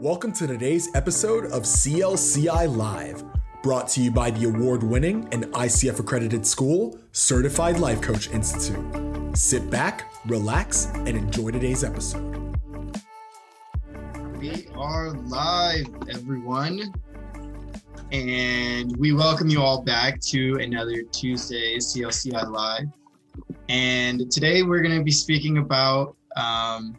Welcome to today's episode of CLCI Live, brought to you by the award winning and ICF accredited school, Certified Life Coach Institute. Sit back, relax, and enjoy today's episode. We are live, everyone. And we welcome you all back to another Tuesday CLCI Live. And today we're going to be speaking about um,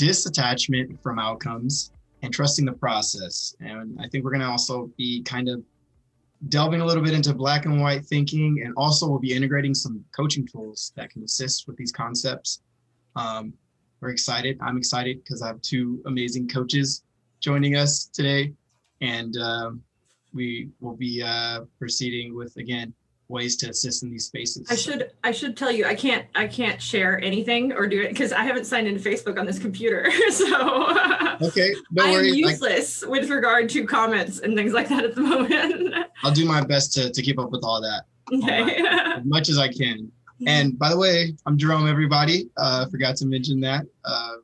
disattachment from outcomes and trusting the process. And I think we're going to also be kind of delving a little bit into black and white thinking, and also we'll be integrating some coaching tools that can assist with these concepts. Um, we're excited. I'm excited because I have two amazing coaches joining us today, and um, we will be uh, proceeding with again ways to assist in these spaces. I should I should tell you I can't I can't share anything or do it because I haven't signed into Facebook on this computer. so okay, no I'm worries. useless with regard to comments and things like that at the moment. I'll do my best to, to keep up with all that. okay. as much as I can. And by the way, I'm Jerome, everybody. Uh, forgot to mention that. Uh,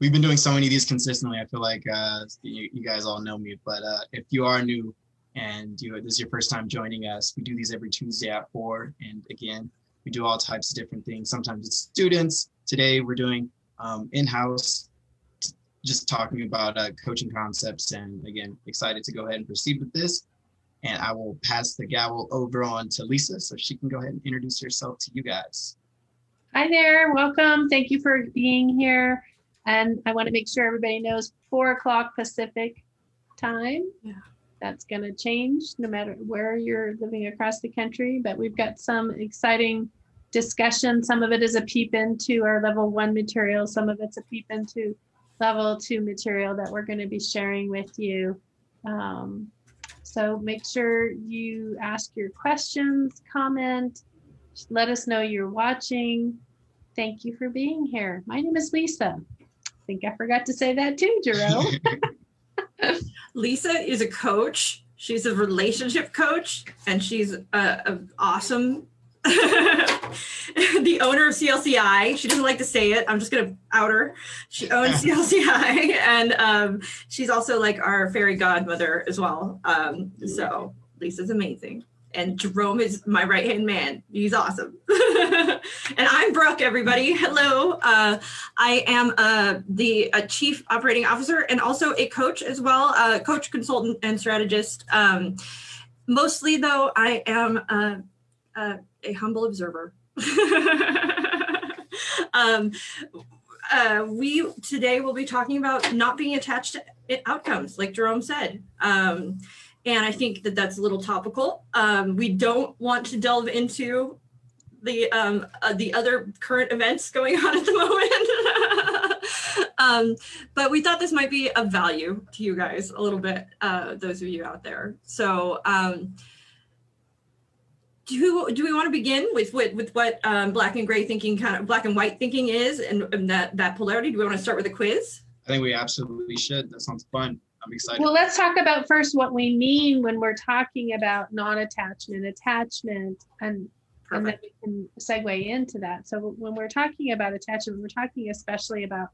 we've been doing so many of these consistently. I feel like uh, you, you guys all know me. But uh, if you are new and you this is your first time joining us, we do these every Tuesday at 4. And again, we do all types of different things. Sometimes it's students. Today we're doing um, in-house, just talking about uh, coaching concepts. And again, excited to go ahead and proceed with this. And I will pass the gavel over on to Lisa so she can go ahead and introduce herself to you guys. Hi there, welcome. Thank you for being here. And I want to make sure everybody knows four o'clock Pacific time. Yeah. That's going to change no matter where you're living across the country. But we've got some exciting discussion. Some of it is a peep into our level one material, some of it's a peep into level two material that we're going to be sharing with you. Um, so make sure you ask your questions, comment, let us know you're watching. Thank you for being here. My name is Lisa. I think I forgot to say that too, Jerome. Lisa is a coach. She's a relationship coach, and she's a, a awesome. the owner of CLCI. She doesn't like to say it. I'm just gonna out her. She owns CLCI, and um, she's also like our fairy godmother as well. Um, so Lisa's amazing. And Jerome is my right hand man. He's awesome. and I'm Brooke, everybody. Hello. Uh, I am uh, the a chief operating officer and also a coach as well, uh, coach, consultant, and strategist. Um, mostly, though, I am uh, uh, a humble observer. um, uh, we today will be talking about not being attached to outcomes, like Jerome said. Um, and I think that that's a little topical. Um, we don't want to delve into the um, uh, the other current events going on at the moment. um, but we thought this might be of value to you guys a little bit, uh, those of you out there. So um, do, do we want to begin with, with, with what um, black and gray thinking kind of black and white thinking is and, and that, that polarity? Do we want to start with a quiz? I think we absolutely should. That sounds fun. I'm excited. well, let's talk about first what we mean when we're talking about non-attachment, attachment, and and then we can segue into that. So when we're talking about attachment, we're talking especially about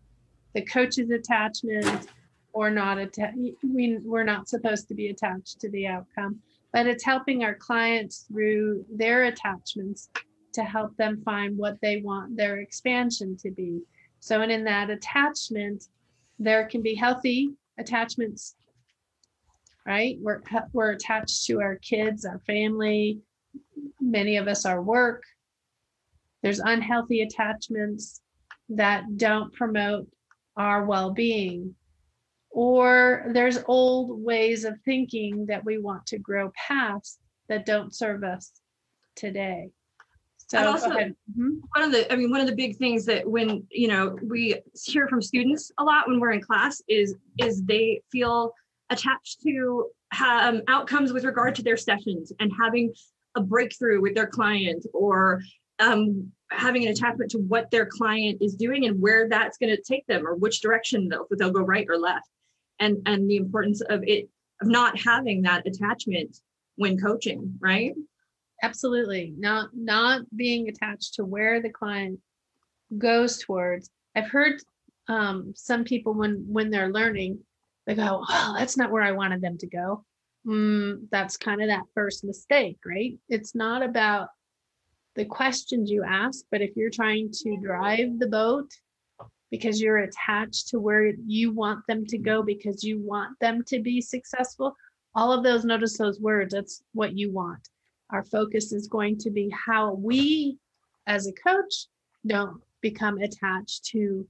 the coach's attachment or not attached. We, we're not supposed to be attached to the outcome, but it's helping our clients through their attachments to help them find what they want their expansion to be. So, and in that attachment, there can be healthy attachments, right? We're, we're attached to our kids, our family, many of us our work. There's unhealthy attachments that don't promote our well being. Or there's old ways of thinking that we want to grow past that don't serve us today. So, And also-. Mhm. one of the i mean one of the big things that when you know we hear from students a lot when we're in class is is they feel attached to um, outcomes with regard to their sessions and having a breakthrough with their client or um, having an attachment to what their client is doing and where that's going to take them or which direction they'll, they'll go right or left and and the importance of it of not having that attachment when coaching right Absolutely. Not not being attached to where the client goes towards. I've heard um, some people when when they're learning, they go, "Oh, that's not where I wanted them to go." Mm, that's kind of that first mistake, right? It's not about the questions you ask, but if you're trying to drive the boat because you're attached to where you want them to go because you want them to be successful, all of those notice those words. That's what you want. Our focus is going to be how we, as a coach, don't become attached to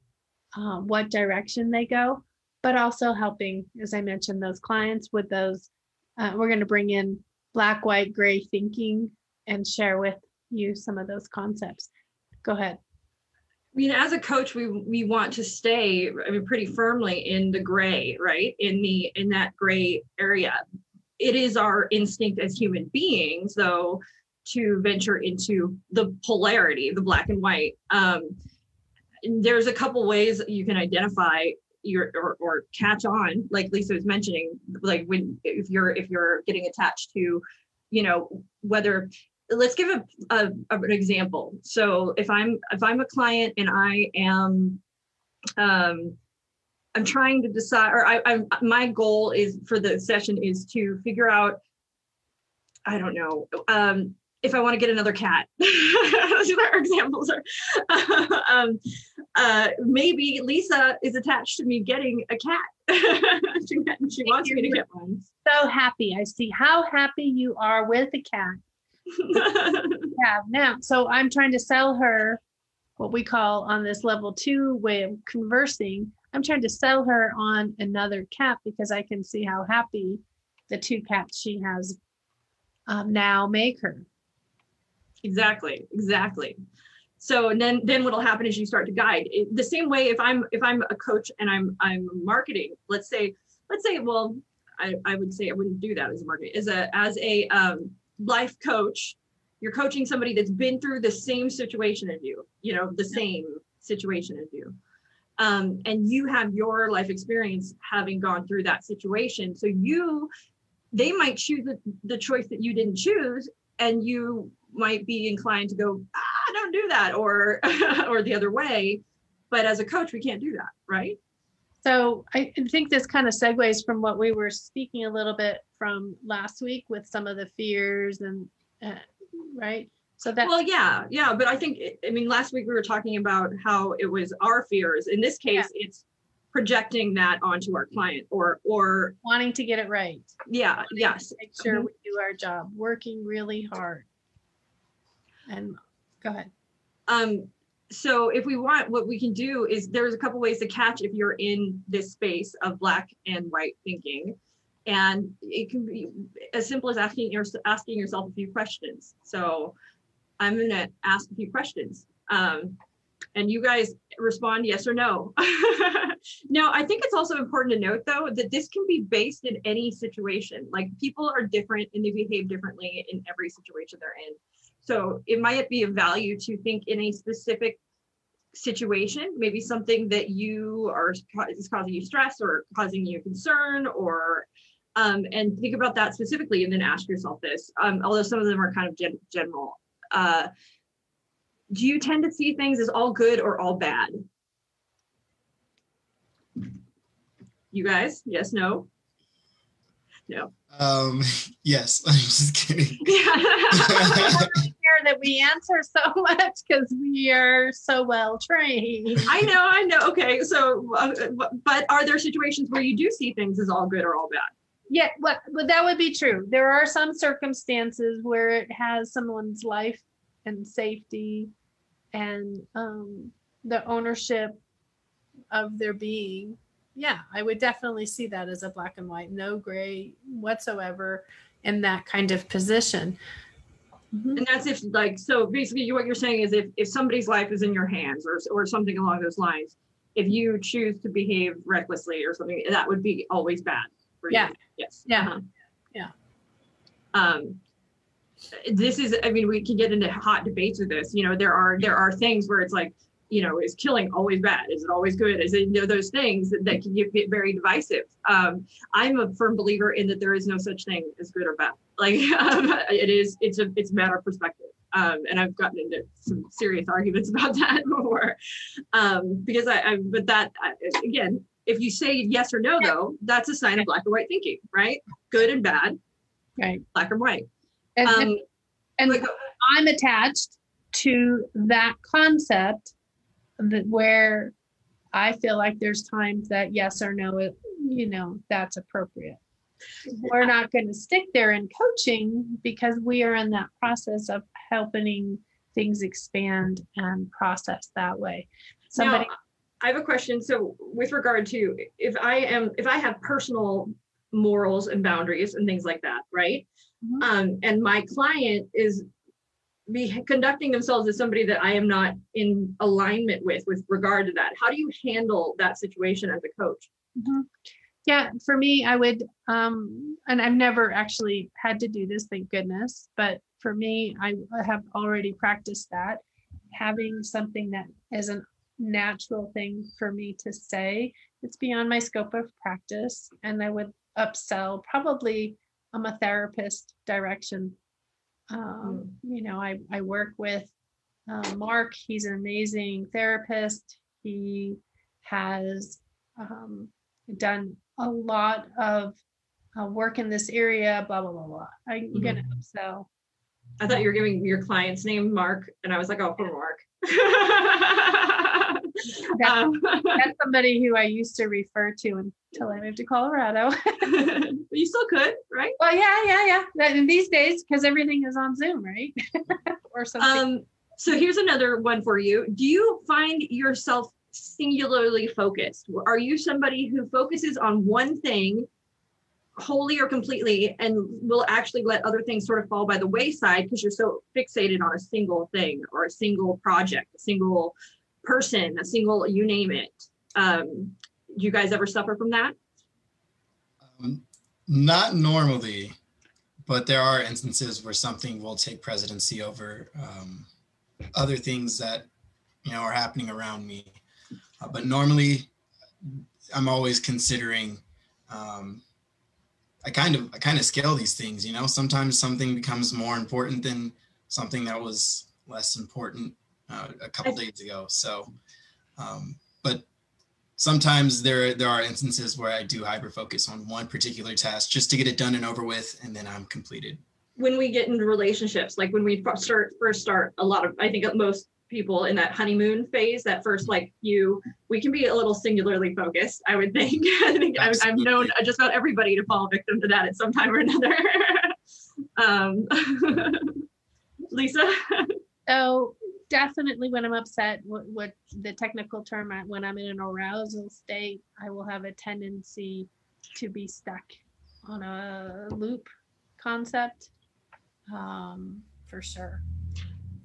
uh, what direction they go, but also helping, as I mentioned, those clients with those. Uh, we're going to bring in black, white, gray thinking and share with you some of those concepts. Go ahead. I mean, as a coach, we we want to stay, I mean, pretty firmly in the gray, right? In the in that gray area. It is our instinct as human beings, though, to venture into the polarity, the black and white. Um, there's a couple ways you can identify your or, or catch on, like Lisa was mentioning, like when if you're if you're getting attached to, you know, whether let's give a, a, an example so if i'm if i'm a client and i am um i'm trying to decide or i i my goal is for the session is to figure out i don't know um if i want to get another cat. Those are examples are um uh maybe lisa is attached to me getting a cat. She, she wants me to get one. So happy. I see how happy you are with the cat. Have now. So I'm trying to sell her what we call on this level two way of conversing. I'm trying to sell her on another cat because I can see how happy the two cats she has um, now make her. Exactly, exactly. So and then then what'll happen is you start to guide it, the same way. If I'm if I'm a coach and I'm I'm marketing, let's say let's say well I, I would say I wouldn't do that as a marketing as a as a um, life coach you're coaching somebody that's been through the same situation as you you know the same situation as you um, and you have your life experience having gone through that situation. So you they might choose the, the choice that you didn't choose and you might be inclined to go ah don't do that or or the other way. But as a coach we can't do that right? So I think this kind of segues from what we were speaking a little bit from last week with some of the fears and uh, right. So that well, yeah, yeah, but I think I mean last week we were talking about how it was our fears. In this case, yeah. it's projecting that onto our client or or wanting to get it right. Yeah. Yes. Make sure mm-hmm. we do our job, working really hard. And go ahead. Um, so if we want what we can do is there's a couple ways to catch if you're in this space of black and white thinking and it can be as simple as asking asking yourself a few questions so i'm going to ask a few questions. Um, and you guys respond yes or no. Now i think it's also important to note though that this can be based in any situation. Like people are different and they behave differently in every situation they're in. So it might be of value to think in a specific situation, maybe something that you are is causing you stress or causing you concern or um, and think about that specifically and then ask yourself this, um, although some of them are kind of gen- general. Uh, do you tend to see things as all good or all bad? You guys, yes, no? No. Um, yes, I'm just kidding. Yeah. I Here that we answer so much because we are so well trained. I know, I know. Okay, so, uh, but are there situations where you do see things as all good or all bad? Yeah, but, but that would be true. There are some circumstances where it has someone's life and safety and um, the ownership of their being yeah, I would definitely see that as a black and white, no gray whatsoever in that kind of position. Mm-hmm. And that's if like so basically what you're saying is if if somebody's life is in your hands or or something along those lines, if you choose to behave recklessly or something, that would be always bad for yeah. you. Yes. Yeah. Uh-huh. Yeah. Um this is I mean we can get into hot debates with this. You know, there are there are things where it's like you know, is killing always bad? Is it always good? Is it you know, those things that, that can get, very divisive? Um, I'm a firm believer in that there is no such thing as good or bad. Like um, it is, it's a it's a matter of perspective. um, and I've gotten into some serious arguments about that before. Um, because I, I, but that I, again, if you say yes or no, though, that's a sign of black or white thinking, right? Good and bad, Right. black or white. And, Um, and like, I'm attached to that concept that where I feel like there's times that yes or no, it, you know, that's appropriate. We're not going to stick there in coaching because we are in that process of helping things expand and process that way. Somebody, Now, I have a question. So with regard to if I am if I have personal morals and boundaries and things like that, right? Mhm. Um, and my client is be conducting themselves as somebody that I am not in alignment with with regard to that. How do you handle that situation as a coach? Mhm. Yeah, for me, I would, um, and I've never actually had to do this, thank goodness. But for me, I have already practiced that. Having something that is a natural thing for me to say, it's beyond my scope of practice. And I would upsell probably I'm a therapist direction. Um, you know, I, I work with uh, Mark, he's an amazing therapist. He has um, done a lot of uh, work in this area, blah, blah, blah, blah. I'm gonna upsell. I thought you were giving your client's name Mark, and I was like, oh, poor Mark. That- Um, That's somebody who I used to refer to until I moved to Colorado. you still could, right? well, yeah, yeah, yeah. These days, because everything is on Zoom, right? or something. Um, so here's another one for you. Do you find yourself singularly focused? Are you somebody who focuses on one thing wholly or completely and will actually let other things sort of fall by the wayside because you're so fixated on a single thing or a single project, a single person, a single you name it? Um, do you guys ever suffer from that? Um, not normally, but there are instances where something will take presidency over um, other things that you know are happening around me. Uh, but normally, I'm always considering. Um, I kind of I kind of scale these things. You know, sometimes something becomes more important than something that was less important uh, a couple days ago. So, um, but sometimes there there are instances where I do hyper focus on one particular task just to get it done and over with, and then I'm completed. when we get into relationships, like when we start first start, a lot of I think most people in that honeymoon phase, that first like you, we can be a little singularly focused. I would think. I think I've, I've known just about everybody to fall victim to that at some time or another. um, Lisa, So definitely when I'm upset, what, what the technical term, when I'm in an arousal state, I will have a tendency to be stuck on a loop concept. Um, for sure.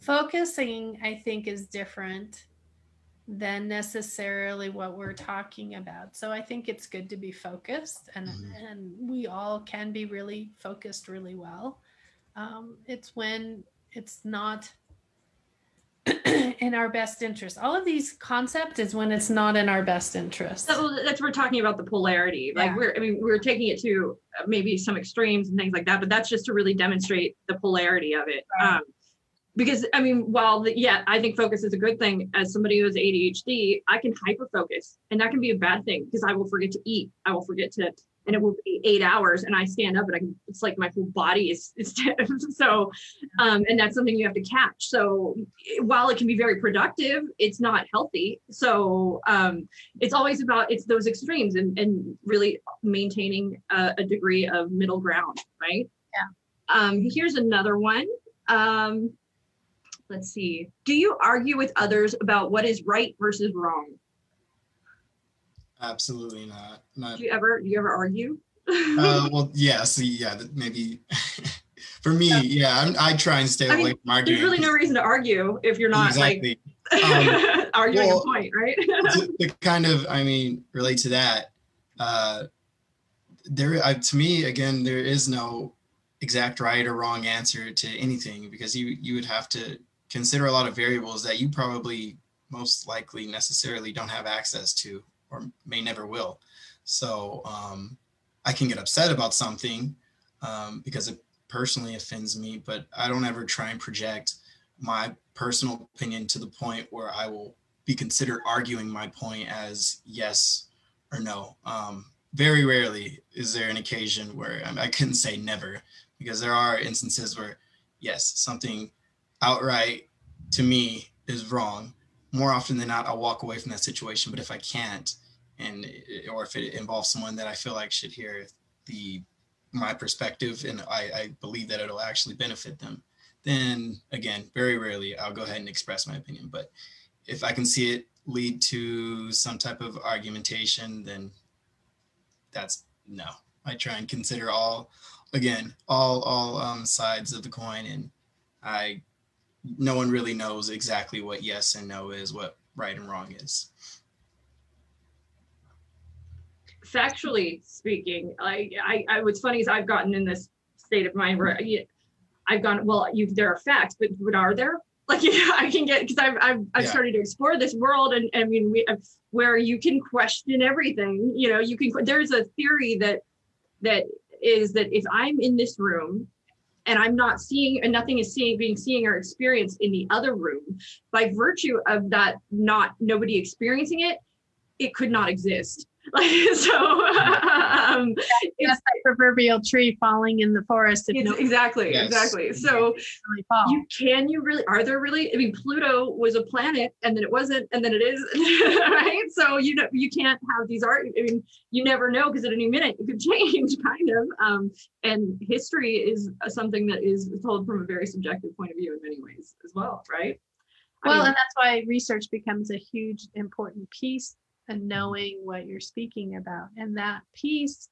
Focusing, I think, is different than necessarily what we're talking about. So I think it's good to be focused and Mhm. and we all can be really focused really well. Um, it's when it's not in our best interest. All of these concepts is when it's not in our best interest. that's we're talking about the polarity. Like Yeah. we're, I mean, we're taking it to uh, maybe some extremes and things like that, but that's just to really demonstrate the polarity of it. Right. Um, because I mean, while the, yeah, I think focus is a good thing. As somebody who has ADHD, I can hyper focus, and that can be a bad thing because I will forget to eat. I will forget to, and it will be eight hours, and I stand up, and I can. It's like my whole body is is stiff. so, um, and that's something you have to catch. So, while it can be very productive, it's not healthy. So, um, it's always about it's those extremes and and really maintaining a, a degree of middle ground, right? Yeah. Um, here's another one. Um, let's see. Do you argue with others about what is right versus wrong? Absolutely not. Not. Do you ever do you ever argue? Uh, well, yeah. See, yeah. Maybe for me, yeah. I'm, I try and stay I mean, away from arguing. There's really no reason to argue if you're not exactly. like arguing well, a point, right? to, to kind of, I mean, relate to that. Uh, there, I, to me, again, there is no exact right or wrong answer to anything because you you would have to consider a lot of variables that you probably most likely necessarily don't have access to or may never will. So um, I can get upset about something um, because it personally offends me, but I don't ever try and project my personal opinion to the point where I will be considered arguing my point as yes or no. Um, very rarely is there an occasion where I, I couldn't say never because there are instances where yes, something outright to me is wrong. More often than not, I'll walk away from that situation. But if I can't, and or if it involves someone that I feel like should hear the my perspective and I, I believe that it'll actually benefit them, then again, very rarely I'll go ahead and express my opinion. But if I can see it lead to some type of argumentation, then that's no. I try and consider all, again, all all um, sides of the coin, and I, no one really knows exactly what yes and no is, what right and wrong is. Factually speaking, I, I, I what's funny is I've gotten in this state of mind where I've gone, well, you there are facts, but what are there? Like yeah, I can get because I've I've, I've Yeah. started to explore this world, and I mean, we uh, where you can question everything. You know, you can. There's a theory that that is that if I'm in this room and I'm not seeing and nothing is seeing being seen or experienced in the other room, by virtue of that not nobody experiencing it, it could not exist. Like so, um, It's that proverbial tree falling in the forest if it's no exactly Yes. exactly. So really you can you really are there really? I mean, Pluto was a planet and then it wasn't and then it is, right? So you know you can't have these art. I mean, you never know because at any minute it could change, kind of. Um, and history is something that is told from a very subjective point of view in many ways as well, right? I Well, mean, and that's why research becomes a huge important piece and knowing what you're speaking about. And that piece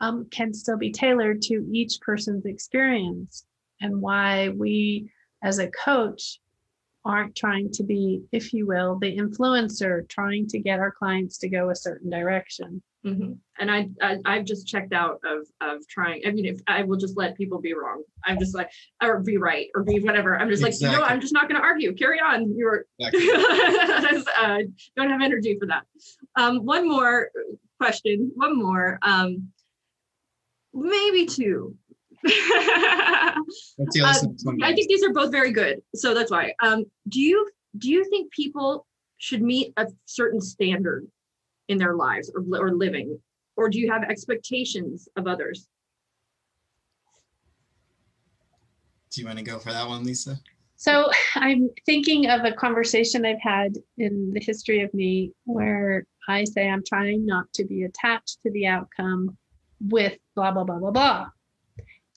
um, can still be tailored to each person's experience and why we as a coach aren't trying to be, if you will, the influencer trying to get our clients to go a certain direction. Mhm. And I, I I've just checked out of of trying. I mean, if I will just let people be wrong, I'm just like or be right or be whatever. I'm just like you know I'm just not going to argue. Carry on. You're Exactly. uh, don't have energy for that. Um, one more question. One more. Um, maybe two. Let's see how this next one I think these are both very good. So that's why. Um, do you do you think people should meet a certain standard in their lives or, or living, or do you have expectations of others? Do you want to go for that one, Lisa? So I'm thinking of a conversation I've had in the history of me where I say I'm trying not to be attached to the outcome with blah, blah, blah, blah, blah.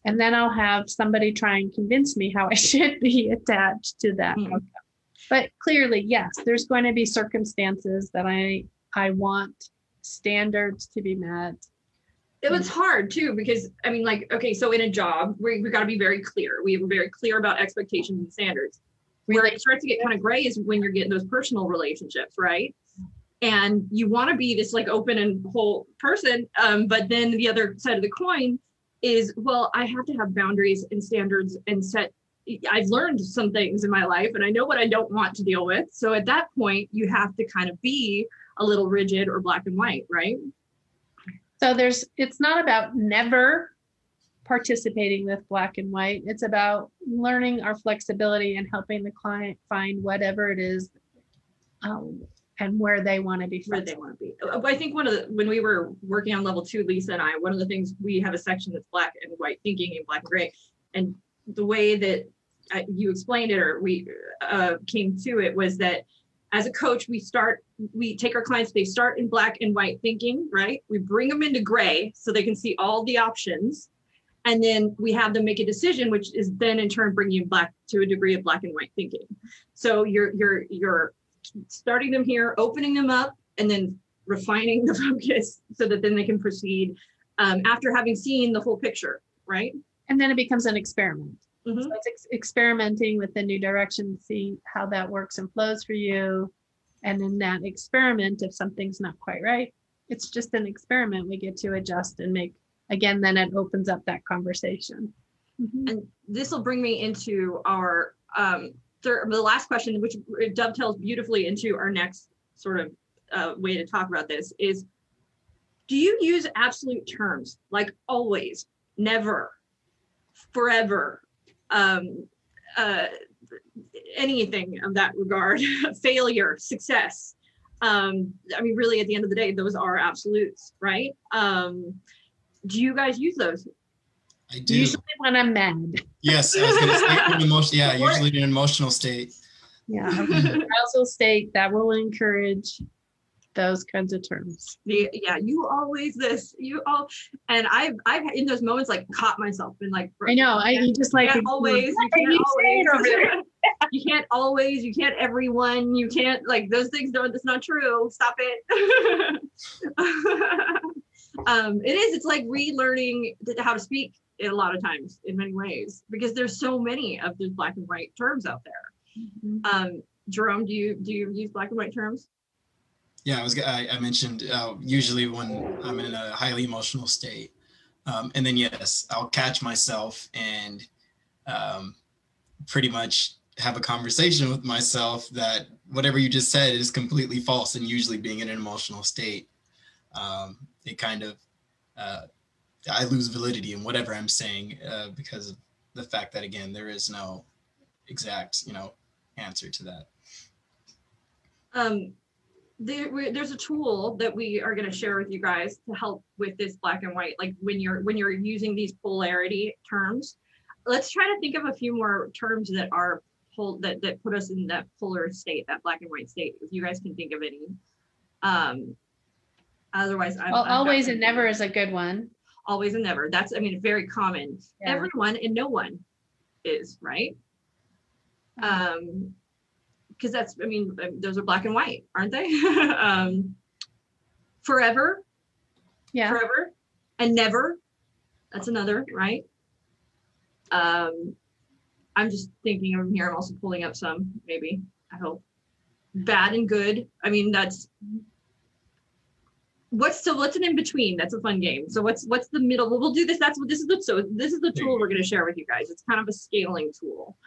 And then I'll have somebody try and convince me how I should be attached to that Mhm. outcome. But clearly, yes, there's going to be circumstances that I I want standards to be met. It was hard too because I mean, like, okay, so in a job, we we got to be very clear. We were very clear about expectations and standards. Where it starts to get kind of gray is when you're getting those personal relationships, right? And you want to be this like open and whole person, um, but then the other side of the coin is, well, I have to have boundaries and standards and set. I've learned some things in my life, and I know what I don't want to deal with. So at that point, you have to kind of be a little rigid or black and white, right? So there's it's not about never participating with black and white. It's about learning our flexibility and helping the client find whatever it is um, and where they want to be where they want to be. Uh, I think one of the when we were working on level two, Lisa and I, one of the things we have a section that's black and white thinking and black and gray, and the way that I, you explained it or we uh, came to it was that as a coach, we start we take our clients they start in black and white thinking, right? We bring them into gray so they can see all the options. And then we have them make a decision, which is then in turn bringing you back to a degree of black and white thinking. So you're you're you're starting them here, opening them up, and then refining the focus so that then they can proceed um, after having seen the whole picture, right? And then it becomes an experiment. Mhm. So it's ex- experimenting with the new direction, see how that works and flows for you. And in that experiment, if something's not quite right, it's just an experiment. We get to adjust and make, again, then it opens up that conversation. Mhm. And this will bring me into our um, third, the last question, which dovetails beautifully into our next sort of uh, way to talk about this is do you use absolute terms like always, never, forever? Um, uh, anything of that regard, failure, success. Um, I mean, really, at the end of the day, those are absolutes, right? Um, do you guys use those? I do. Usually when I'm mad. Yes, I was gonna say in emotion. Yeah, What? usually in an emotional state. Yeah. Arousal state that will encourage those kinds of terms. The, yeah, you always this, you all, and I've I've in those moments like caught myself and like I know. I you just like can't always, you can't you say over always, there. you can't always, you can't everyone, you can't like those things don't. That's not true. Stop it. um, it is. It's like relearning th- how to speak. A lot of times, in many ways, because there's so many of those black and white terms out there. Mhm. Um, Jerome, do you do you use black and white terms? Yeah, I was. I, I mentioned uh, usually when I'm in a highly emotional state, um, and then yes, I'll catch myself and um, pretty much have a conversation with myself that whatever you just said is completely false. And usually, being in an emotional state, um, it kind of uh, I lose validity in whatever I'm saying uh, because of the fact that again there is no exact you know answer to that. um there, there's a tool that we are going to share with you guys to help with this black and white like when you're when you're using these polarity terms let's try to think of a few more terms that are pol- that that put us in that polar state that black and white state if you guys can think of any um otherwise I've, Well, I've got always and never is a good one. Always and never. That's i mean very common. Yeah. everyone and no one is right? Um because that's i mean um, those are black and white aren't they? Um forever. Yeah. forever and never. That's another right? Um i'm just thinking of here. I'm also pulling up some maybe i hope. Bad and good. I mean that's what's so what's an in between that's a fun game. So what's what's the middle? We'll, we'll do this. That's what this is the so this is the tool we're going to share with you guys. It's kind of a scaling tool.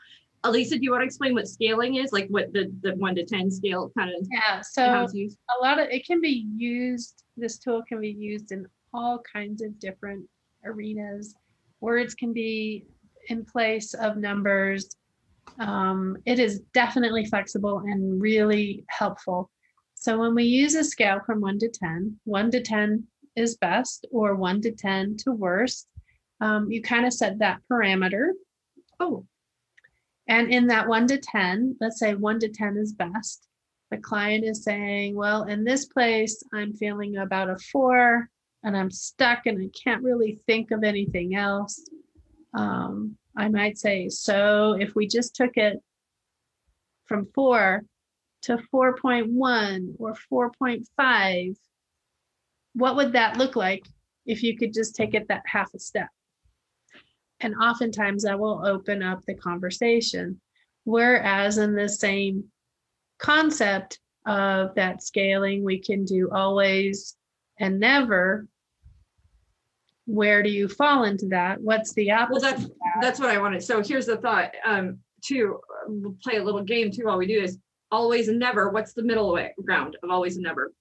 Elisa do you want to explain what scaling is? Like what the the one to 10 scale kind of Yeah. So a lot of it can be used this tool can be used in all kinds of different arenas. Words can be in place of numbers. Um, it is definitely flexible and really helpful so when we use a scale from 1 to 10 1 to 10 is best or 1 to 10 to worst um, you kind of set that parameter oh and in that 1 to 10 let's say 1 to 10 is best the client is saying, well, in this place, I'm feeling about a four and I'm stuck and I can't really think of anything else. Um, I might say, so if we just took it from four to 4.1 or 4.5, what would that look like if you could just take it that half a step? And oftentimes that will open up the conversation. Whereas in the same concept of that scaling, we can do always and never. Where do you fall into that? What's the opposite? well that's that's what i wanted so here's the thought um uh, play a little game too while we do this always and never what's the middle way ground of always and never?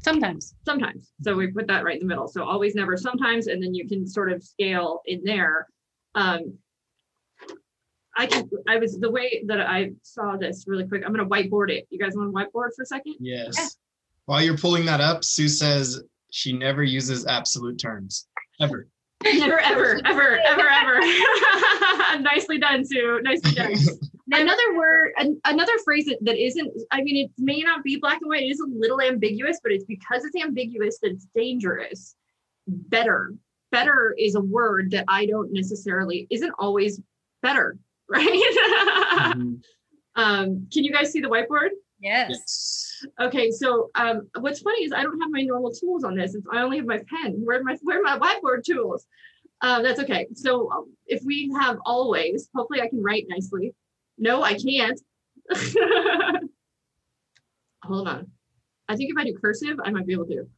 Sometimes. sometimes. So we put that right in the middle. So always never sometimes and then you can sort of scale in there. Um i can i was the way that i saw this really quick i'm going to whiteboard it. You guys want to whiteboard for a second? Yes. Yeah. While you're pulling that up, Sue says she never uses absolute terms. Ever. never ever ever ever ever. Nicely done sue. Nicely done another word an, another phrase that, that isn't i mean it may not be black and white it is a little ambiguous but it's because it's ambiguous that it's dangerous better better is a word that i don't necessarily isn't always better right Mhm. um can you guys see the whiteboard Yes. Yes. okay so um what's funny is i don't have my normal tools on this it's, i only have my pen where are my where are my whiteboard tools uh, that's okay so um, if we have always hopefully i can write nicely no i can't. Hold on. I think if i do cursive i might be able to.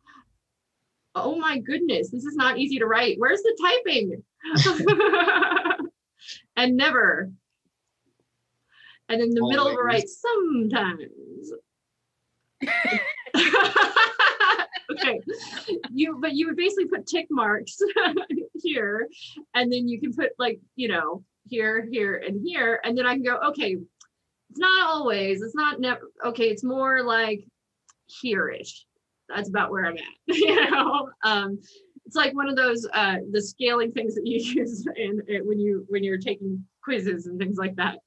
Oh my goodness this is not easy to write. Where's the typing? And never. And in the middle of a Always. right sometimes. Okay. You but you would basically put tick marks here and then you can put like you know here here and here and then i can go okay it's not always. It's not never. Okay, it's more like here-ish. That's about where I'm at. you know, um, it's like one of those uh, the scaling things that you use in, in when you when you're taking quizzes and things like that.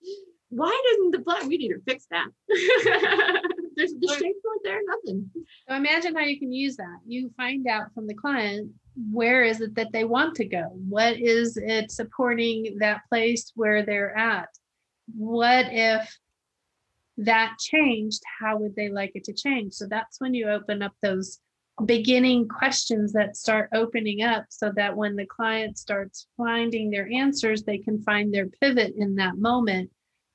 Why doesn't the black? We need to fix that. There's the shapes right there, nothing. So imagine how you can use that. You find out from the client where is it that they want to go? What is it supporting that place where they're at? What if that changed? How would they like it to change? So that's when you open up those beginning questions that start opening up so that when the client starts finding their answers, they can find their pivot in that moment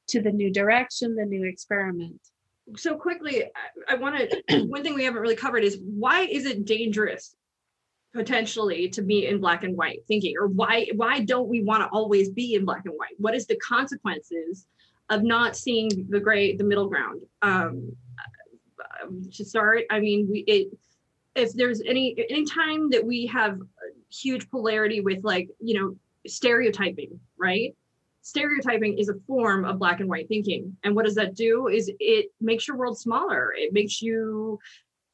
to the new direction, the new experiment. So quickly, I, I want to. one thing we haven't really covered is why is it dangerous potentially to be in black and white thinking, or why why don't we want to always be in black and white? What is the consequences of not seeing the gray, the middle ground? Um, to start, I mean, we it if there's any any time that we have huge polarity with like you know stereotyping right stereotyping is a form of black and white thinking. And what does that do is it makes your world smaller. It makes you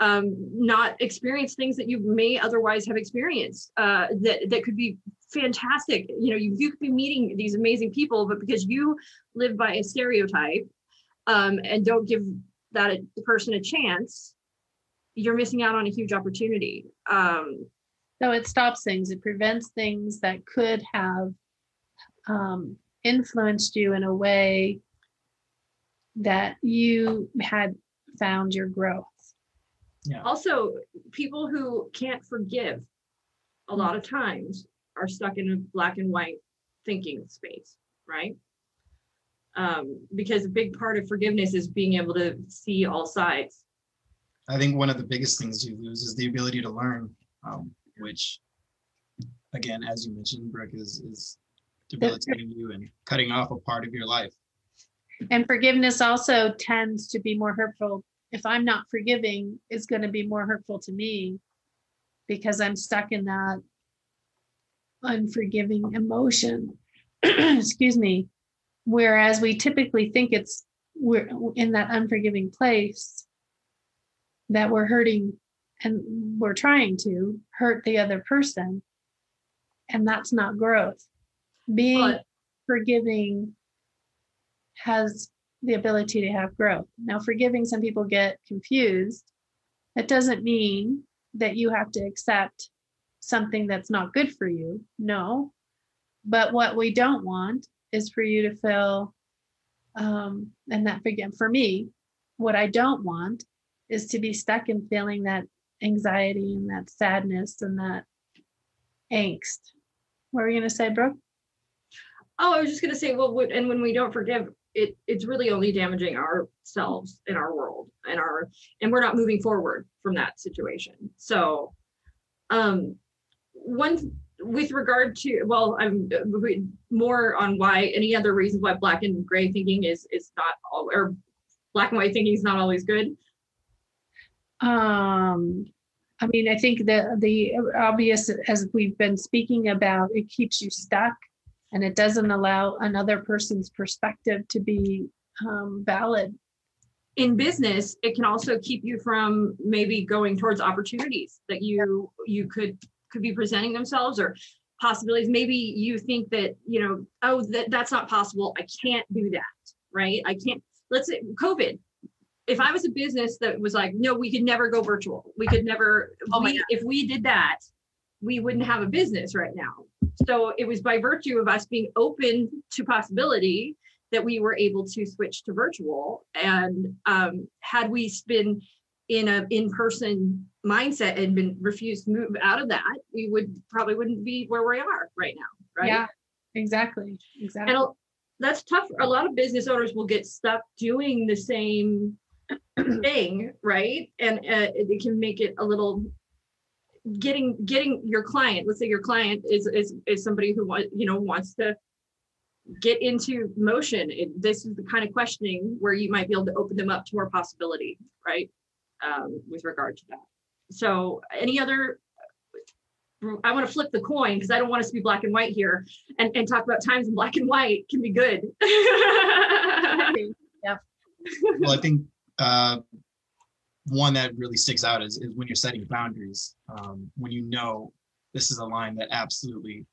um, not experience things that you may otherwise have experienced uh, that that could be fantastic. You know you, you could be meeting these amazing people but because you live by a stereotype um, and don't give that a, person a chance you're missing out on a huge opportunity. Um, so it stops things. It prevents things that could have um, influenced you in a way that you had found your growth. Yeah. Also, people who can't forgive a lot of times are stuck in a black and white thinking space, right? Um, because a big part of forgiveness is being able to see all sides. I think one of the biggest things you lose is the ability to learn, um, which, again, as you mentioned, Brooke, is is debilitating you and cutting off a part of your life. And forgiveness also tends to be more hurtful. If I'm not forgiving, it's going to be more hurtful to me because I'm stuck in that unforgiving emotion. Excuse me. Whereas we typically think it's we're in that unforgiving place that we're hurting and we're trying to hurt the other person. And that's not growth being but, forgiving has the ability to have growth. Now, forgiving, some people get confused. That doesn't mean that you have to accept something that's not good for you. No. But what we don't want is for you to feel, um, and that again, for me, what I don't want is to be stuck in feeling that anxiety and that sadness and that angst. What are you going to say, Brooke? Oh, I was just gonna say, well, and when we don't forgive, it it's really only damaging ourselves in our world and our and we're not moving forward from that situation. So, um, one with regard to well, I'm more on why any other reasons why black and gray thinking is is not all or black and white thinking is not always good. Um, I mean, I think the the obvious as we've been speaking about, it keeps you stuck and it doesn't allow another person's perspective to be um, valid. In business it can also keep you from maybe going towards opportunities that you you could could be presenting themselves or possibilities. Maybe you think that you know oh that, that's not possible. I can't do that right? I can't let's say covid. If i was a business that was like no we could never go virtual. We could never oh we, if we did that we wouldn't have a business right now so it was by virtue of us being open to possibility that we were able to switch to virtual. And um, had we been in a in-person mindset and been refused to move out of that, we would probably wouldn't be where we are right now. Right. Yeah, exactly. Exactly. And that's tough. A lot of business owners will get stuck doing the same thing, right? And uh, it can make it a little getting getting your client let's say your client is is is somebody who wants you know wants to get into motion it, this is the kind of questioning where you might be able to open them up to more possibility right? Um, with regard to that. So any other I want to flip the coin because I don't want us to be black and white here and, and talk about times in black and white can be good. yeah well, I think uh, one that really sticks out is, is when you're setting boundaries. Um, when you know this is a line that absolutely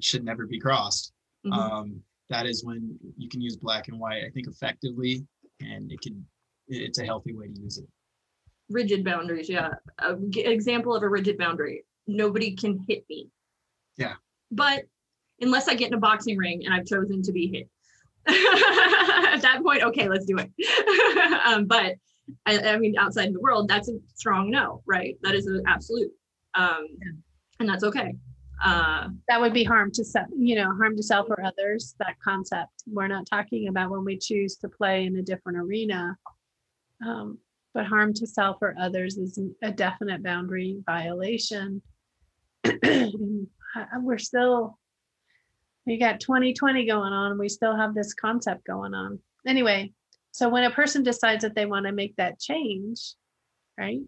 should never be crossed. Mhm. Um, that is when you can use black and white, I think, effectively, and it can. It's a healthy way to use it. rigid boundaries yeah a g- example of a rigid boundary nobody can hit me Yeah. but unless i get in a boxing ring and i've chosen to be hit at that point okay let's do it um, but I, I mean outside in the world that's a strong no right that is an absolute um, and that's okay uh, that would be harm to self, you know, harm to self or others, that concept. We're not talking about when we choose to play in a different arena. Um, but harm to self or others is a definite boundary violation. We're still, we got 2020 going on, and we still have this concept going on. Anyway, so when a person decides that they want to make that change, right?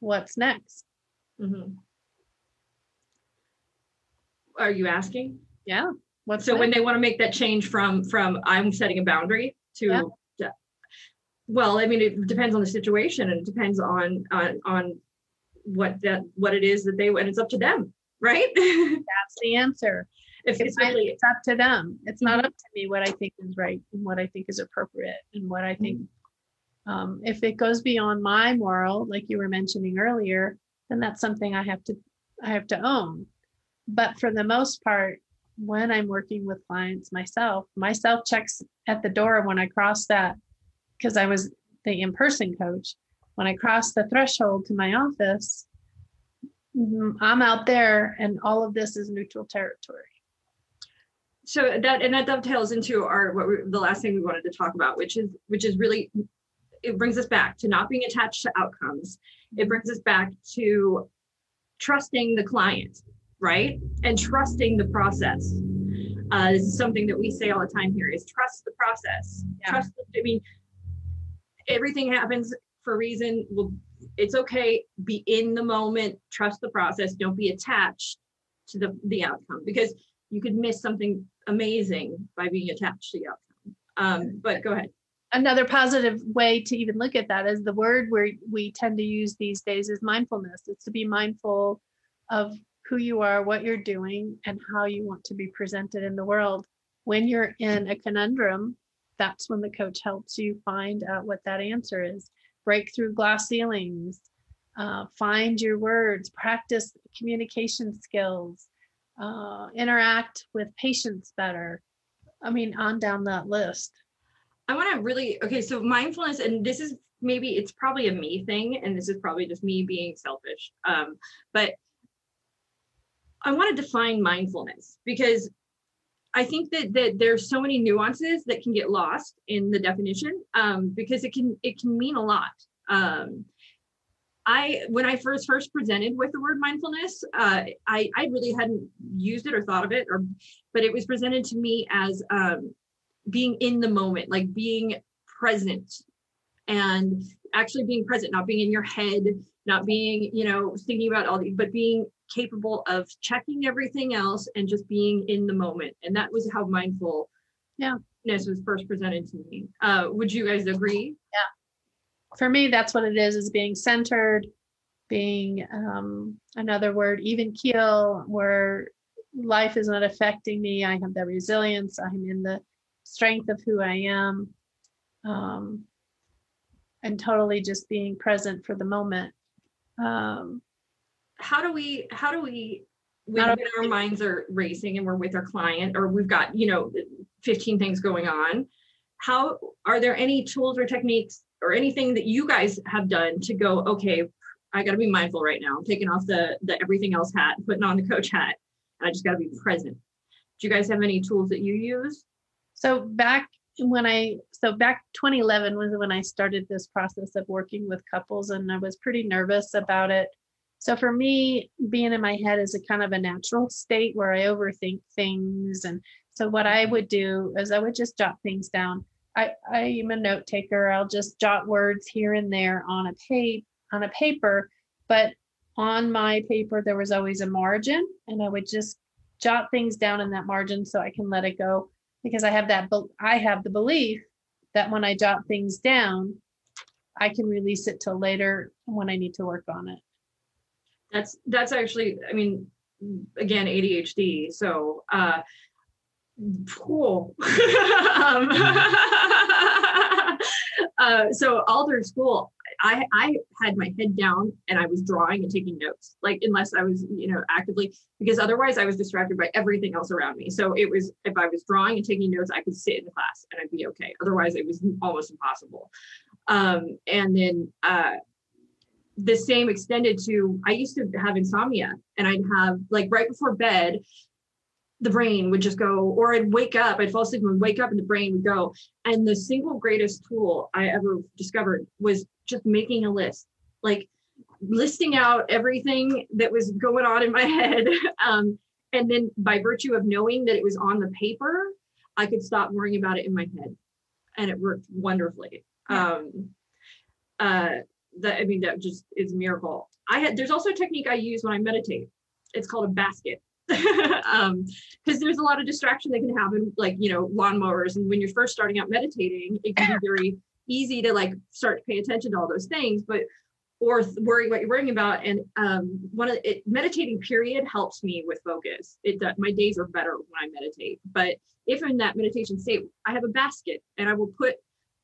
What's next? mhm. are you asking Yeah. What's so when they want to make that change from from i'm setting a boundary to Yeah. well i mean it depends on the situation and it depends on on on what that what it is that they and it's up to them right that's the answer. It's It's, really it's up to them. It's not Mhm. up to me what I think is right and what I think is appropriate and what I think. Mm-hmm. Um, if it goes beyond my moral, like you were mentioning earlier, then that's something I have to I have to own. But for the most part, when I'm working with clients myself, myself checks at the door when I cross that because I was the in-person coach. When I cross the threshold to my office, mm, I'm out there and all of this is neutral territory. So that and that dovetails into our what we, the last thing we wanted to talk about which is which is really it brings us back to not being attached to outcomes. It brings us back to trusting the client right? And trusting the process. Uh, this is something that we say all the time here is trust the process. Yeah. trust i mean everything happens for a reason. Well it's okay. Be in the moment. Trust the process. Don't be attached to the the outcome because you could miss something amazing by being attached to the outcome um but go ahead another positive way to even look at that is the word we we tend to use these days is mindfulness. It's to be mindful of who you are, what you're doing, and how you want to be presented in the world. When you're in a conundrum, that's when the coach helps you find out what that answer is. Break through glass ceilings, uh, find your words, practice communication skills, uh, interact with patients better. I mean, on down that list. I want to really okay. So mindfulness, and this is maybe it's probably a me thing, and this is probably just me being selfish. Um, but I want to define mindfulness because I think that that there's so many nuances that can get lost in the definition um, because it can it can mean a lot. Um, I when I first first presented with the word mindfulness, uh, I I really hadn't used it or thought of it, or but it was presented to me as um, being in the moment, like being present and actually being present, not being in your head, not being, you know, thinking about all the, but being capable of checking everything else and just being in the moment. And that was how mindfulness Yeah. was first presented to me. Uh, would you guys agree? For me that's what it is is being centered being um, another word even keel where life is not affecting me. I have the resilience. I'm in the strength of who i am. Um, and totally just being present for the moment. Um, how do we how do we when, How when do our minds are racing and we're with our client or we've got you know 15 things going on how are there any tools or techniques or anything that you guys have done to go okay i got to be mindful right now. I'm taking off the the everything else hat putting on the coach hat and i just got to be present. Do you guys have any tools that you use? So back when i so back 2011 was when i started this process of working with couples and i was pretty nervous about it. So for me being in my head is a kind of a natural state where i overthink things and so what i would do is i would just jot things down i i am a note taker i'll just jot words here and there on a page on a paper but on my paper there was always a margin and i would just jot things down in that margin so i can let it go because I have that I have the belief that when I jot things down, I can release it till later when I need to work on it. That's that's actually, I mean, again, ADHD. So uh cool. um, uh, so all through school, I I had my head down and I was drawing and taking notes, like unless I was, you know, actively because otherwise I was distracted by everything else around me. So it was if I was drawing and taking notes, I could sit in class and I'd be okay. Otherwise, it was almost impossible. Um, and then uh, the same extended to I used to have insomnia and I'd have like right before bed, the brain would just go, or I'd wake up, I'd fall asleep and wake up and the brain would go. And the single greatest tool I ever discovered was just making a list, like listing out everything that was going on in my head. Um, and then by virtue of knowing that it was on the paper, I could stop worrying about it in my head. And it worked wonderfully. Yeah. Um, uh, that I mean, that just is a miracle. I had there's also a technique I use when I meditate. It's called a basket. um because there's a lot of distraction that can happen like you know lawnmowers and when you're first starting out meditating it can be very easy to like start to pay attention to all those things but or th- worry what you're worrying about and um one of it meditating period helps me with focus. It does my days are better when i meditate but if in that meditation state i have a basket and i will put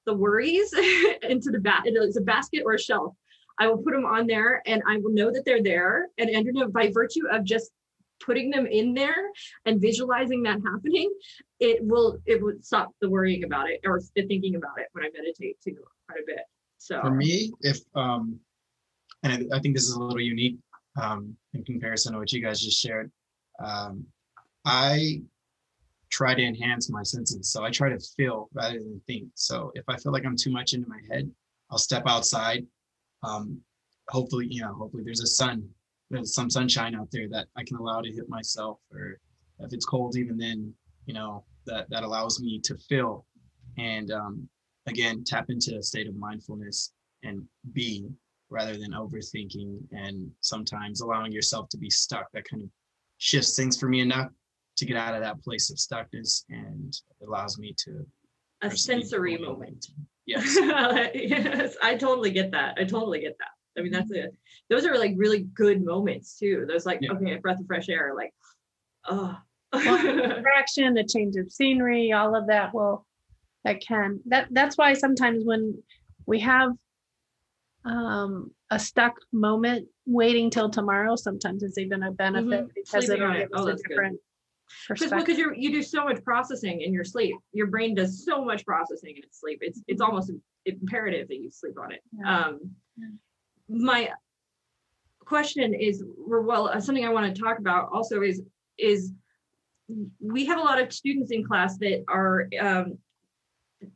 the worries into the bat it's a basket or a shelf. I will put them on there and i will know that they're there and, and you know, by virtue of just putting them in there and visualizing that happening it will it would stop the worrying about it or the thinking about it when i meditate too quite a bit so For me, if um, and I, I think this is a little unique um, in comparison to what you guys just shared. Um, I try to enhance my senses, so I try to feel rather than think. So if I feel like I'm too much into my head, I'll step outside. Um, hopefully, you know, hopefully there's a sun, there's some sunshine out there that I can allow to hit myself, or if it's cold, even then, you know, that that allows me to feel and um, again tap into a state of mindfulness and be rather than overthinking and sometimes allowing yourself to be stuck. That kind of shifts things for me enough to get out of that place of stuckness and allows me to a sensory forward. moment. Yes. Yes i totally get that. I totally get that i mean that's it those are like really good moments too those like Yeah. okay a breath of fresh air like oh Distraction, a change of scenery, all of that will, that can, that, that's why sometimes when we have um, a stuck moment, waiting till tomorrow sometimes is even a benefit because Sleeping it'll on it. give Oh, a that's good. different because perspective. you you do so much processing in your sleep your brain does so much processing in its sleep it's it's almost imperative that you sleep on it Yeah. um my question is well uh, something i want to talk about also is is we have a lot of students in class that are um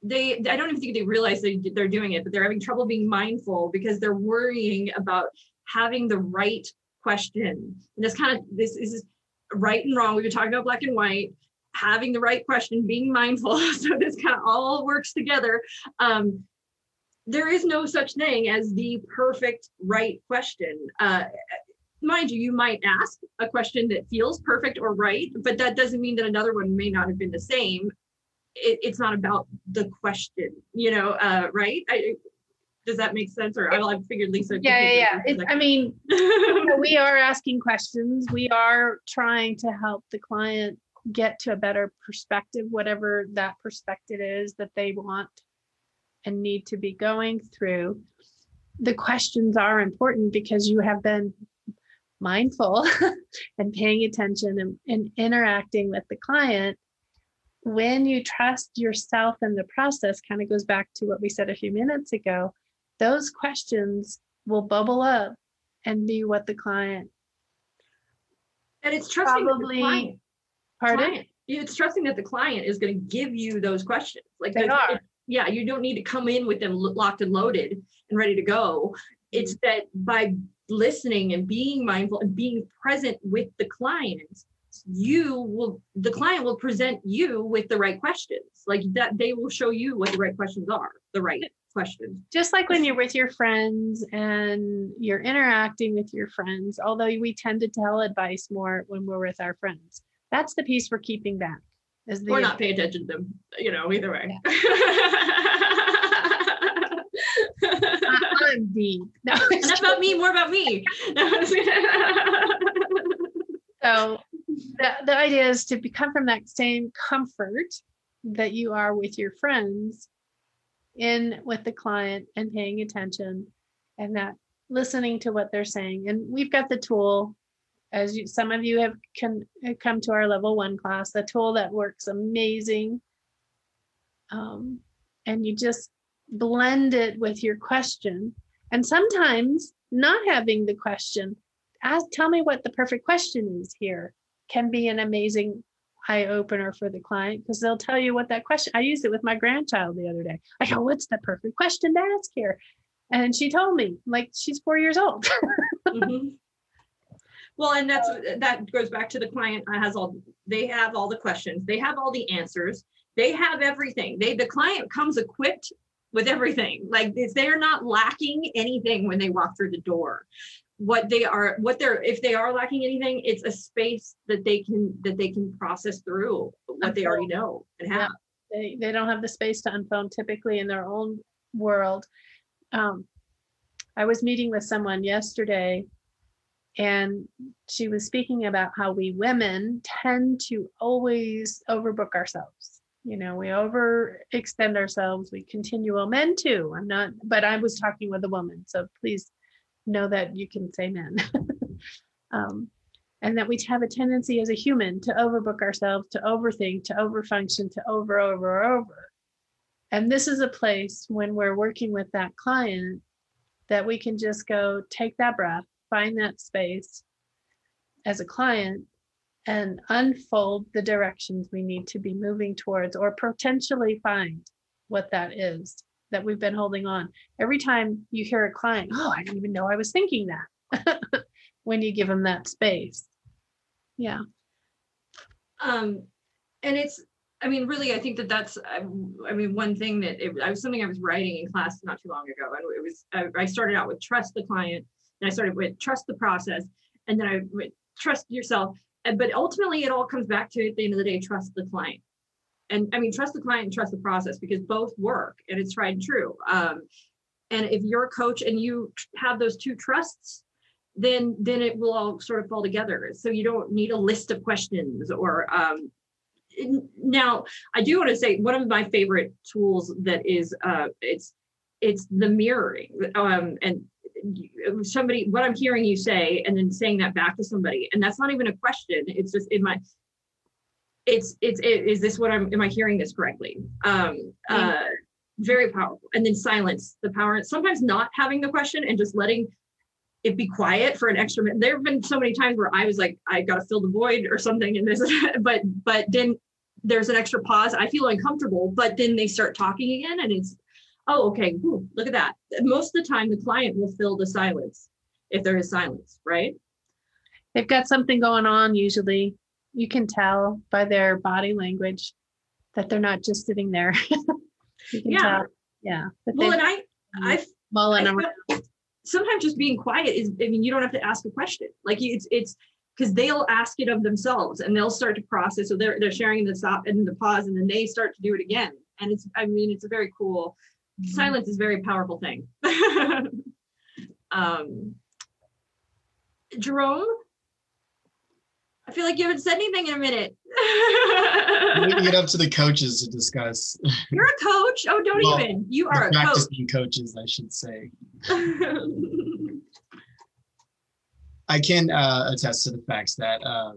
they i don't even think they realize they, they're doing it but they're having trouble being mindful because they're worrying about having the right question. And this kind of this is right and wrong. We've been talking about black and white having the right question being mindful. So this kind of all works together. Um there is no such thing as the perfect right question. Uh mind you you might ask a question that feels perfect or right but that doesn't mean that another one may not have been the same. It, it's not about the question you know uh right? I, does that make sense? Or i, I figured lisa Yeah, yeah, yeah. It's, mean, you know, we are asking questions. We are trying to help the client get to a better perspective, whatever that perspective is that they want and need to be going through. The questions are important because you have been mindful and paying attention and, and interacting with the client. When you trust yourself in the process, kind of goes back to what we said a few minutes ago, those questions will bubble up and be what the client and it's trusting that the client, pardon client- it's trusting that the client is going to give you those questions like They are. Yeah you don't need to come in with them locked and loaded and ready to go. It's Mm-hmm. that by listening and being mindful and being present with the client you will the client will present you with the right questions. Like that they will show you what the right questions are the right questions. Just like when you're with your friends and you're interacting with your friends although we tend to tell advice more when we're with our friends that's the piece we're keeping back is the, or not pay attention to them, you know, either way. Yeah. I, am deep. No, about me, more about me. So the, the idea is to come from that same comfort that you are with your friends in with the client and paying attention and that listening to what they're saying. And we've got the tool as you, some of you have can come to our level one class the tool that works amazing um, and you just blend it with your question and sometimes not having the question ask tell me what the perfect question is here can be an amazing eye opener for the client because they'll tell you what that question I used it with my grandchild the other day. I go, what's the perfect question to ask here? And she told me, like she's four years old. Mhm. Well, and that's that goes back to the client has all they have all the questions, they have all the answers, they have everything. They the client comes equipped with everything. Like they're not lacking anything when they walk through the door. What they are, what they're if they are lacking anything, it's a space that they can that they can process through what they already know and have. they, they don't have the space to unfold typically in their own world. Um, I was meeting with someone yesterday and she was speaking about how we women tend to always overbook ourselves. You know, we overextend ourselves, we continue, well, men too. I'm not, but I was talking with a woman. So please know that you can say men. um, and that we have a tendency as a human to overbook ourselves, to overthink, to overfunction, to over, over, over. And this is a place when we're working with that client that we can just go take that breath, find that space as a client, and unfold the directions we need to be moving towards or potentially find what that is that we've been holding on. Every time you hear a client, oh, I didn't even know I was thinking that. when you give them that space. Yeah. um and it's i mean really i think that that's i, mean one thing that it, I was something i was writing in class not too long ago and it was I, I started out with trust the client and i started with trust the process and then i went trust yourself. But ultimately it all comes back to at the end of the day trust the client. And i mean trust the client and trust the process because both work and it's tried and true. Um and if you're a coach and you have those two trusts then then it will all sort of fall together. So you don't need a list of questions or um, now I do want to say one of my favorite tools that is uh, it's it's the mirroring um, and somebody what I'm hearing you say and then saying that back to somebody and that's not even a question. It's just in my it's it's it, is this what I'm am I hearing this correctly? Um, uh, very powerful. And then silence the power. Sometimes not having the question and just letting it be quiet for an extra minute. There have been so many times where I was like, I got to fill the void or something in this, but but then there's an extra pause. I feel uncomfortable, but then they start talking again, and it's oh okay, whew, look at that. Most of the time, the client will fill the silence if there is silence, right? They've got something going on usually. You can tell by their body language that they're not just sitting there. Yeah. tell. Yeah. Well, and I I mulling I around. sometimes just being quiet is i mean you don't have to ask a question like it's it's because they'll ask it of themselves and they'll start to process so they're they're sharing the stop and the pause and then they start to do it again and it's i mean it's a very cool silence is a very powerful thing. Um jerome? I feel like you haven't said anything in a minute. Leaving it up to the coaches to discuss. you're a coach? Oh don't Well, even. You are a coach. practicing coaches, I should say. I can uh, attest to the facts that uh,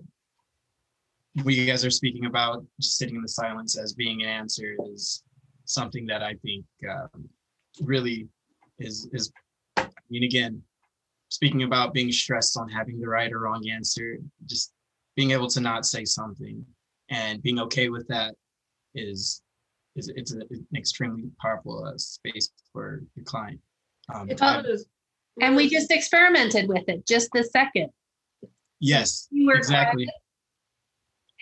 what you guys are speaking about, just sitting in the silence as being an answer, is something that I think um, really is is. I mean, again, speaking about being stressed on having the right or wrong answer, just being able to not say something and being okay with that is is it's a, an extremely powerful uh, space for your client. Um, it's I- all those And we just experimented with it just this second. yes, You were exactly.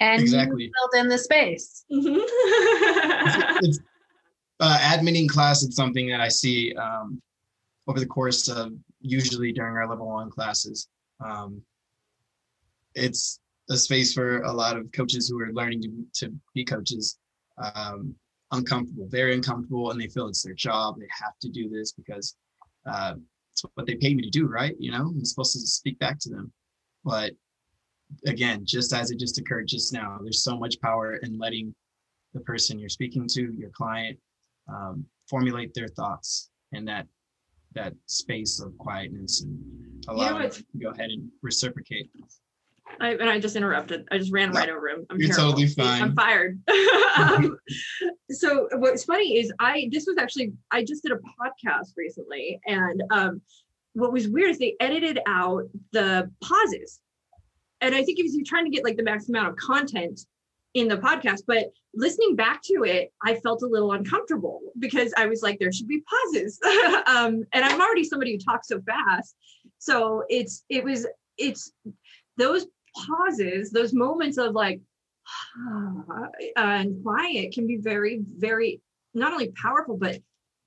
And Exactly. you filled in the space. Mhm. it's uh, admitting class is something that I see um, over the course of usually during our level one classes. Um, it's a space for a lot of coaches who are learning to, to be coaches um, uncomfortable, very uncomfortable, and they feel it's their job. They have to do this because uh, it's what they paid me to do, right? You know, I'm supposed to speak back to them. But again, just as it just occurred just now, there's so much power in letting the person you're speaking to, your client, um, formulate their thoughts in that that space of quietness and allow them what's- to go ahead and reciprocate. I, and I just interrupted. I just ran No, right over him. I'm you're terrible. totally fine. I'm fired. um, so what's funny is I this was actually I just did a podcast recently, and um, what was weird is they edited out the pauses, and I think it was you're trying to get like the max amount of content in the podcast, but listening back to it, I felt a little uncomfortable because I was like, there should be pauses, um, and I'm already somebody who talks so fast, so it's it was it's those pauses, those moments of like and quiet can be very, very not only powerful but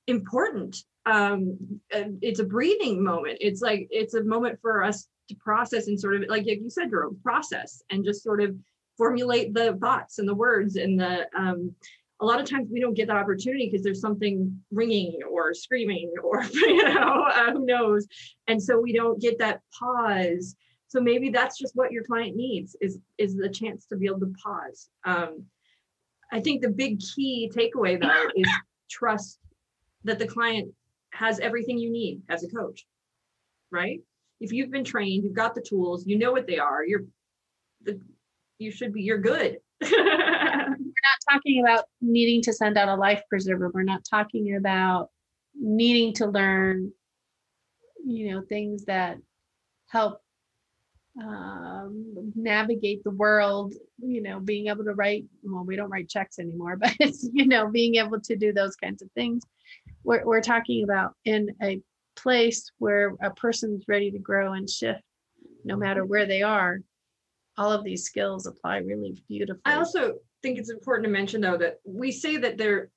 important. Um, it's a breathing moment. It's like it's a moment for us to process and sort of like you said, Jerome, process and just sort of formulate the thoughts and the words and the um, a lot of times we don't get that opportunity because there's something ringing or screaming or you know uh, who knows? And so we don't get that pause. So maybe that's just what your client needs is is the chance to be able to pause. Um, i think the big key takeaway though is trust that the client has everything you need as a coach right? If you've been trained you've got the tools you know what they are you're the you should be you're good We're not talking about needing to send out a life preserver. We're not talking about needing to learn, you know, things that help um, navigate the world, you know, being able to write, well, we don't write checks anymore, but it's, you know, being able to do those kinds of things. We're, we're talking about in a place where a person's ready to grow and shift, no matter where they are. All of these skills apply really beautifully. I also think it's important to mention though that we say that they're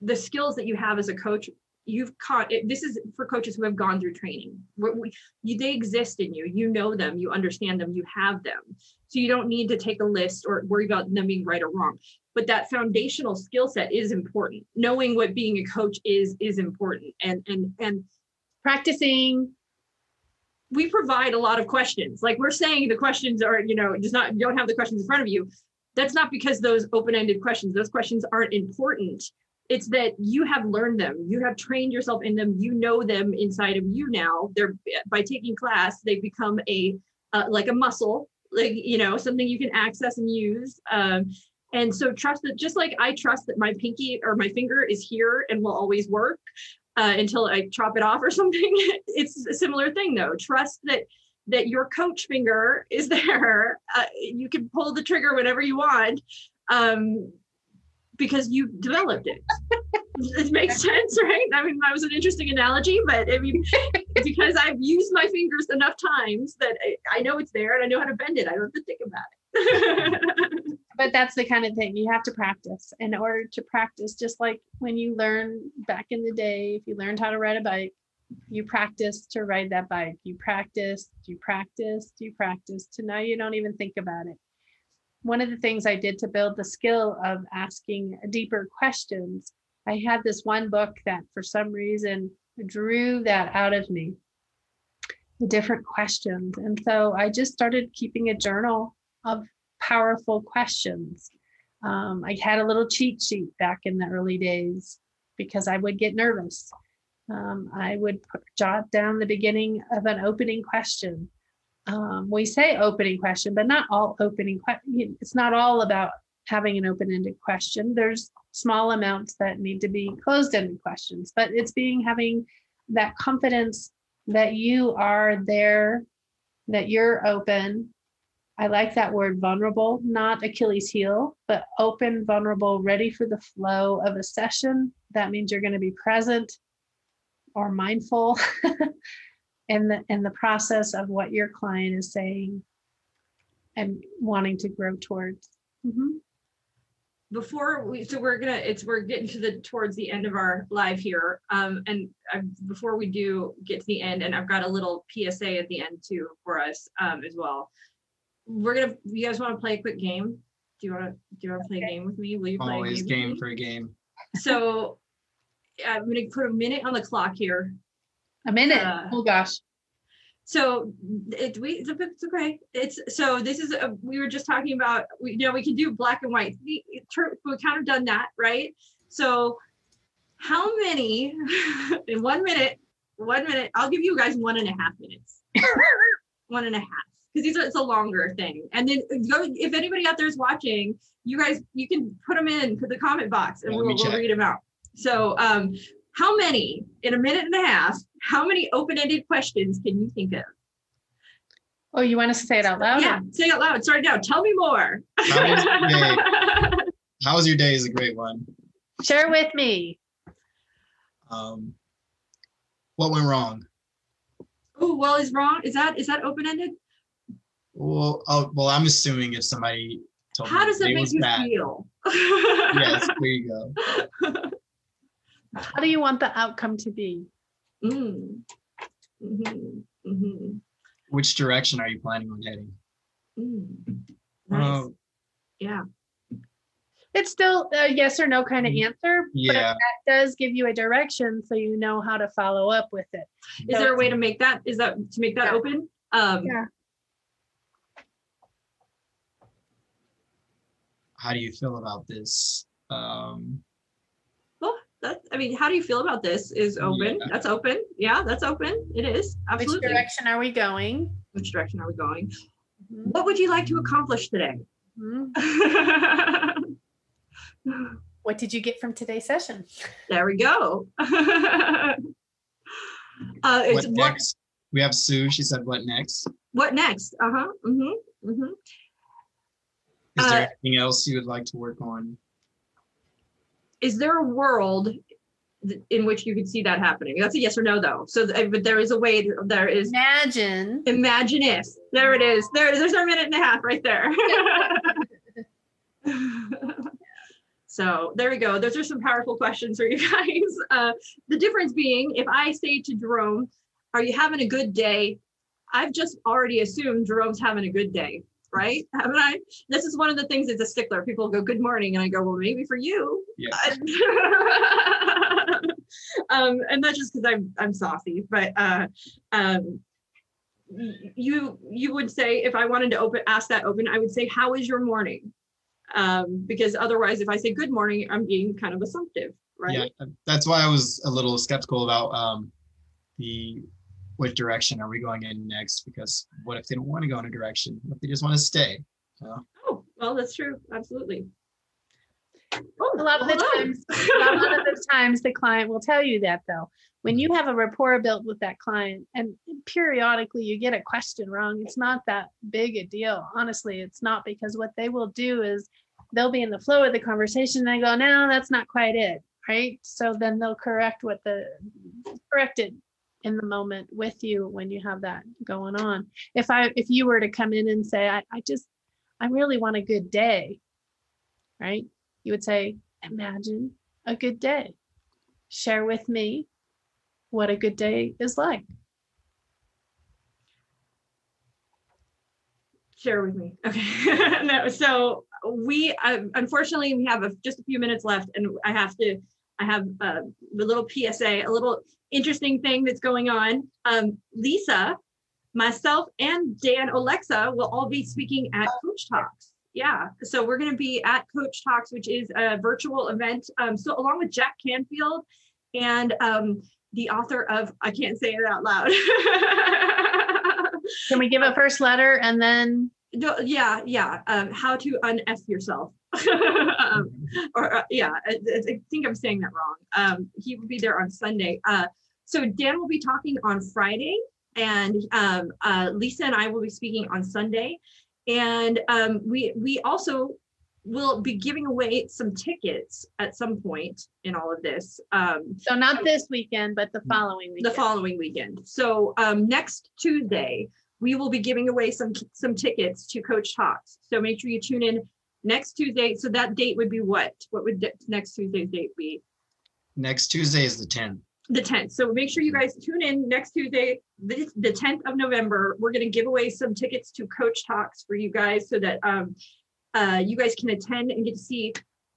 the skills that you have as a coach. You've caught it. This is for coaches who have gone through training. We, you, they exist in you. You know them. You understand them. You have them. So you don't need to take a list or worry about them being right or wrong. But that foundational skill set is important. Knowing what being a coach is is important. And and and practicing we provide a lot of questions. Like we're saying the questions are, you know, just not you don't have the questions in front of you. That's not because those open-ended questions, those questions aren't important. It's that you have learned them, you have trained yourself in them, you know them inside of you now. They're by taking class, they become a uh, like a muscle, like you know, something you can access and use. Um, and so trust that just like I trust that my pinky or my finger is here and will always work uh, until I chop it off or something. it's a similar thing though. Trust that that your coach finger is there. Uh, you can pull the trigger whenever you want um, because you developed it. it makes sense, right? I mean, that was an interesting analogy, but I mean, because I've used my fingers enough times that I, I know it's there and I know how to bend it. I don't have to think about it. But that's the kind of thing you have to practice. In order to practice just like when you learn back in the day if you learned how to ride a bike you practice to ride that bike. You practice you practice you practice to now you don't even think about it. One of the things i did to build the skill of asking deeper questions i had this one book that for some reason drew that out of me. The different questions. And so i just started keeping a journal of powerful questions. Um, I had a little cheat sheet back in the early days because I would get nervous. Um, I would put, jot down the beginning of an opening question. Um, we say opening question, but not all opening questions. It's not all about having an open-ended question. There's small amounts that need to be closed-ended questions, but it's being having that confidence that you are there, that you're open, I like that word vulnerable, not Achilles heel, but open, vulnerable, ready for the flow of a session. That means you're going to be present or mindful in the in the process of what your client is saying and wanting to grow towards. Mhm. before we so we're gonna it's we're getting to the towards the end of our live here um and uh, before we do get to the end and i've got a little psa at the end too for us um as well we're gonna you guys want to play a quick game do you want to do you want to play a game with me will you play Always a game, game for a game. so i'm gonna put a minute on the clock here A minute. Uh, oh gosh. So it we it's, it's okay. It's so this is a, we were just talking about we you know we can do black and white. We, we kind of done that, right? So how many in one minute? One minute. I'll give you guys one and a half minutes. one and a half because these are it's a longer thing. And then go if anybody out there is watching, you guys you can put them in to the comment box and we'll, we'll read them out. So um how many in a minute and a half? How many open-ended questions can you think of? Oh, you want us to say it out loud? Yeah, say it out loud. Start now. Tell me more. How was your day? How was your day is a great one. Share with me. Um, what went wrong? oh, well, is wrong. Is that is that open-ended? Well, oh, well, I'm assuming if somebody told How me does the it make was you bad, feel? yes, there you go. How do you want the outcome to be? Mm. Mhm, mhm, Which direction are you planning on heading? mm. Nice. Oh, yeah. It's still a yes or no kind of Mm, answer, but that does give you a direction so you know how to follow up with it. Is there a way to make that? Is that to make that Yeah. open? Um, Yeah. How do you feel about this? Um, Well, that I mean, how do you feel about this? Is open. Yeah. That's open. Yeah, that's open. It is absolutely. Which direction are we going? Which direction are we going? Mhm. What would you like to accomplish today? Mhm. What did you get from today's session? there we go. uh, it's what what next? We have Sue. She said, "What next?" what next? Uh huh. Mm-hmm. Mm-hmm. Is Uh, there anything else you would like to work on? Is there a world th- in which you could see that happening? That's a yes or no, though. So, th- but there is a way. th- There is. Imagine. Imagine if. There it is. There it is. There's our minute and a half right there. so there we go. Those are some powerful questions for you guys. Uh, the difference being, if I say to Jerome, "Are you having a good day?" I've just already assumed Jerome's having a good day, right? Haven't I? This is one of the things that's a stickler. People go, "Good morning," and I go, "Well, maybe for you." Yeah. um, and that's just because I'm I'm saucy, but uh, um, you you would say if I wanted to open ask that open, I would say, "How is your morning?" Um, because otherwise, if I say "Good morning," I'm being kind of assumptive, right? Yeah, that's why I was a little skeptical about um, the what direction are we going in next? Because what if they don't want to go in a direction? What if they just want to stay? Oh, well, that's true. Absolutely. Oh, a lot of the on. times, a lot of the times the client will tell you that though. When you have a rapport built with that client and periodically you get a question wrong, it's not that big a deal. Honestly, it's not because what they will do is they'll be in the flow of the conversation and they go, no, that's not quite it. Right. So then they'll correct what the correct it in the moment with you when you have that going on. If I if you were to come in and say, I, I just I really want a good day, right? You would say, imagine a good day. Share with me what a good day is like. share with me. Okay. no, so we uh, unfortunately we have a, just a few minutes left, and I have to. I have uh, a little PSA, a little interesting thing that's going on. Um, Lisa, myself, and Dan Alexa will all be speaking at Coach Talks. Yeah, so we're going to be at Coach Talks, which is a virtual event. Um, so along with Jack Canfield and um, the author of I can't say it out loud. Can we give a first letter and then yeah, yeah. Um, how to unf yourself. Um, or uh, yeah, I, I think I'm saying that wrong. Um, he will be there on Sunday. Uh, so Dan will be talking on Friday, and um, uh, Lisa and I will be speaking on Sunday, and um, we we also will be giving away some tickets at some point in all of this. Um, so not this weekend, but the following the weekend? following weekend. So um, next Tuesday, we will be giving away some some tickets to Coach Talks. So make sure you tune in next Tuesday. So that date would be what? What would next Tuesday's date be? Next Tuesday is the 10th. The 10th. So make sure you guys tune in next Tuesday, the, the 10th of November. We're going to give away some tickets to Coach Talks for you guys so that um, uh, you guys can attend and get to see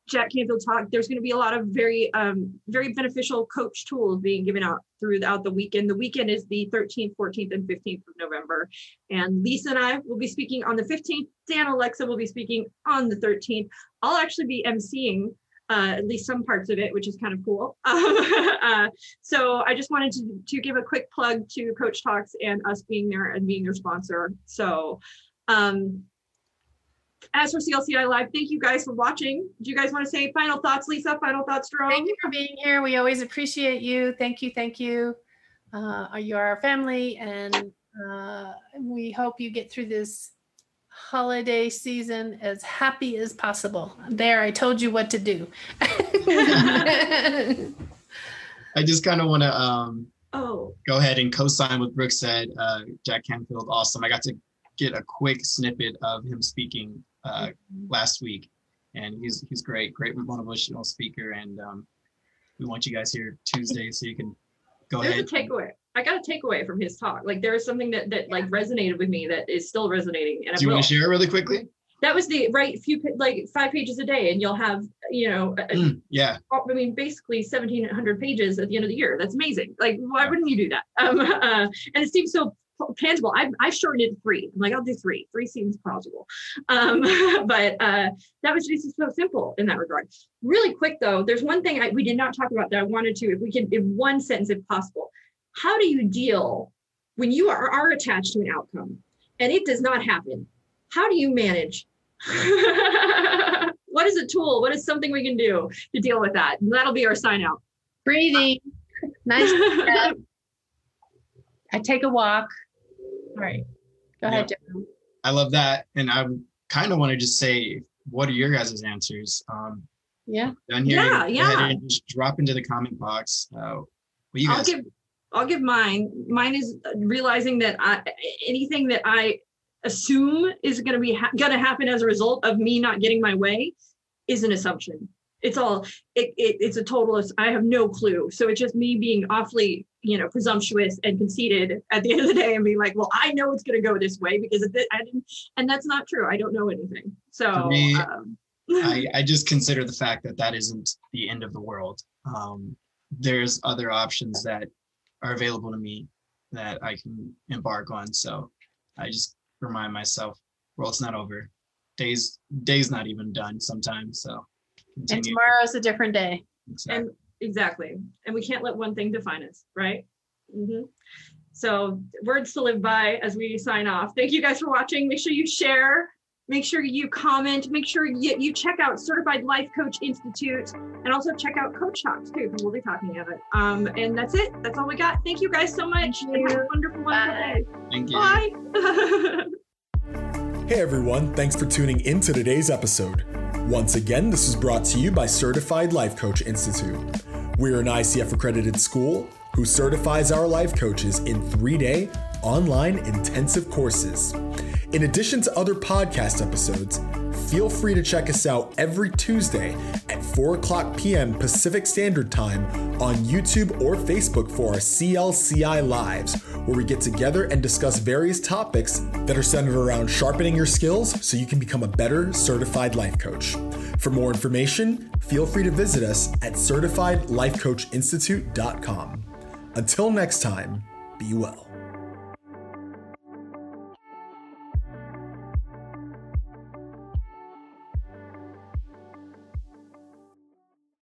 Jack Canfield talk, there's going to be a lot of very, um, very beneficial coach tools being given out throughout the weekend. The weekend is the 13th, 14th, and 15th of November. And Lisa and I will be speaking on the 15th. Dan Alexa will be speaking on the 13th. I'll actually be emceeing uh, at least some parts of it, which is kind of cool. uh, so I just wanted to, to give a quick plug to Coach Talks and us being there and being their sponsor. So um, as for CLCI Live, thank you guys for watching. Do you guys want to say final thoughts, Lisa? Final thoughts, Jerome? Thank you for being here. We always appreciate you. Thank you. Thank you. Uh, you are our family, and uh, we hope you get through this holiday season as happy as possible. There, I told you what to do. I just kind of want to um, Oh, go ahead and co-sign what Brooke said. Uh, Jack Canfield, awesome. I got to get a quick snippet of him speaking uh, last week, and he's he's great, great motivational speaker. And um, we want you guys here Tuesday so you can go there's ahead. a takeaway. I got a takeaway from his talk. Like there is something that that like resonated with me that is still resonating. And I Do you will. want to share it really quickly? That was the right few like five pages a day, and you'll have you know a- Mm, yeah, I mean, basically 1700 pages at the end of the year. That's amazing. Like, why wouldn't you do that? Um, uh, and it seems so tangible. I've, I've shortened it to three. I'm like, I'll do three. Three seems plausible. Um, but uh, that was just so simple in that regard. Really quick though, there's one thing I, we did not talk about that I wanted to, if we can, in one sentence, if possible. How do you deal when you are, are attached to an outcome and it does not happen? How do you manage? what is a tool? What is something we can do to deal with that? And that'll be our sign out. Breathing. Nice. I take a walk. All right. Go ahead, Joe. I love that, and I kind of want to just say, what are your guys' answers? Um, Yeah. down here, Yeah, go yeah. and just drop into the comment box. Uh, what you I'll guys? give I'll give mine. Mine is realizing that I anything that I assume is going to be ha- going to happen as a result of me not getting my way is an assumption. It's all it, it it's a total. I have no clue. So it's just me being awfully you know presumptuous and conceited at the end of the day and being like, well, I know it's going to go this way because. I didn't, and that's not true. I don't know anything. So. Me, um, I, I just consider the fact that that isn't the end of the world. Um, there's other options that are available to me that I can embark on. So I just remind myself, world's not over. Days days not even done sometimes. So And continue. tomorrow's a different day. Exactly. And exactly. And we can't let one thing define us, right? hmm So, words to live by as we sign off. Thank you guys for watching. Make sure you share, make sure you comment, make sure you, you check out Certified Life Coach Institute and also check out Coach Talks too, because we'll be talking of it. Um, and that's it. That's all we got. Thank you guys so much. Thank and have a you. wonderful, wonderful Bye. day. Thank you. Bye. Hey everyone, thanks for tuning in to today's episode. Once again, this is brought to you by Certified Life Coach Institute. We're an ICF accredited school who certifies our life coaches in three day online intensive courses. In addition to other podcast episodes, feel free to check us out every Tuesday at 4 o'clock p.m. Pacific Standard Time on YouTube or Facebook for our CLCI Lives, where we get together and discuss various topics that are centered around sharpening your skills so you can become a better certified life coach. For more information, feel free to visit us at certifiedlifecoachinstitute.com. Until next time, be well.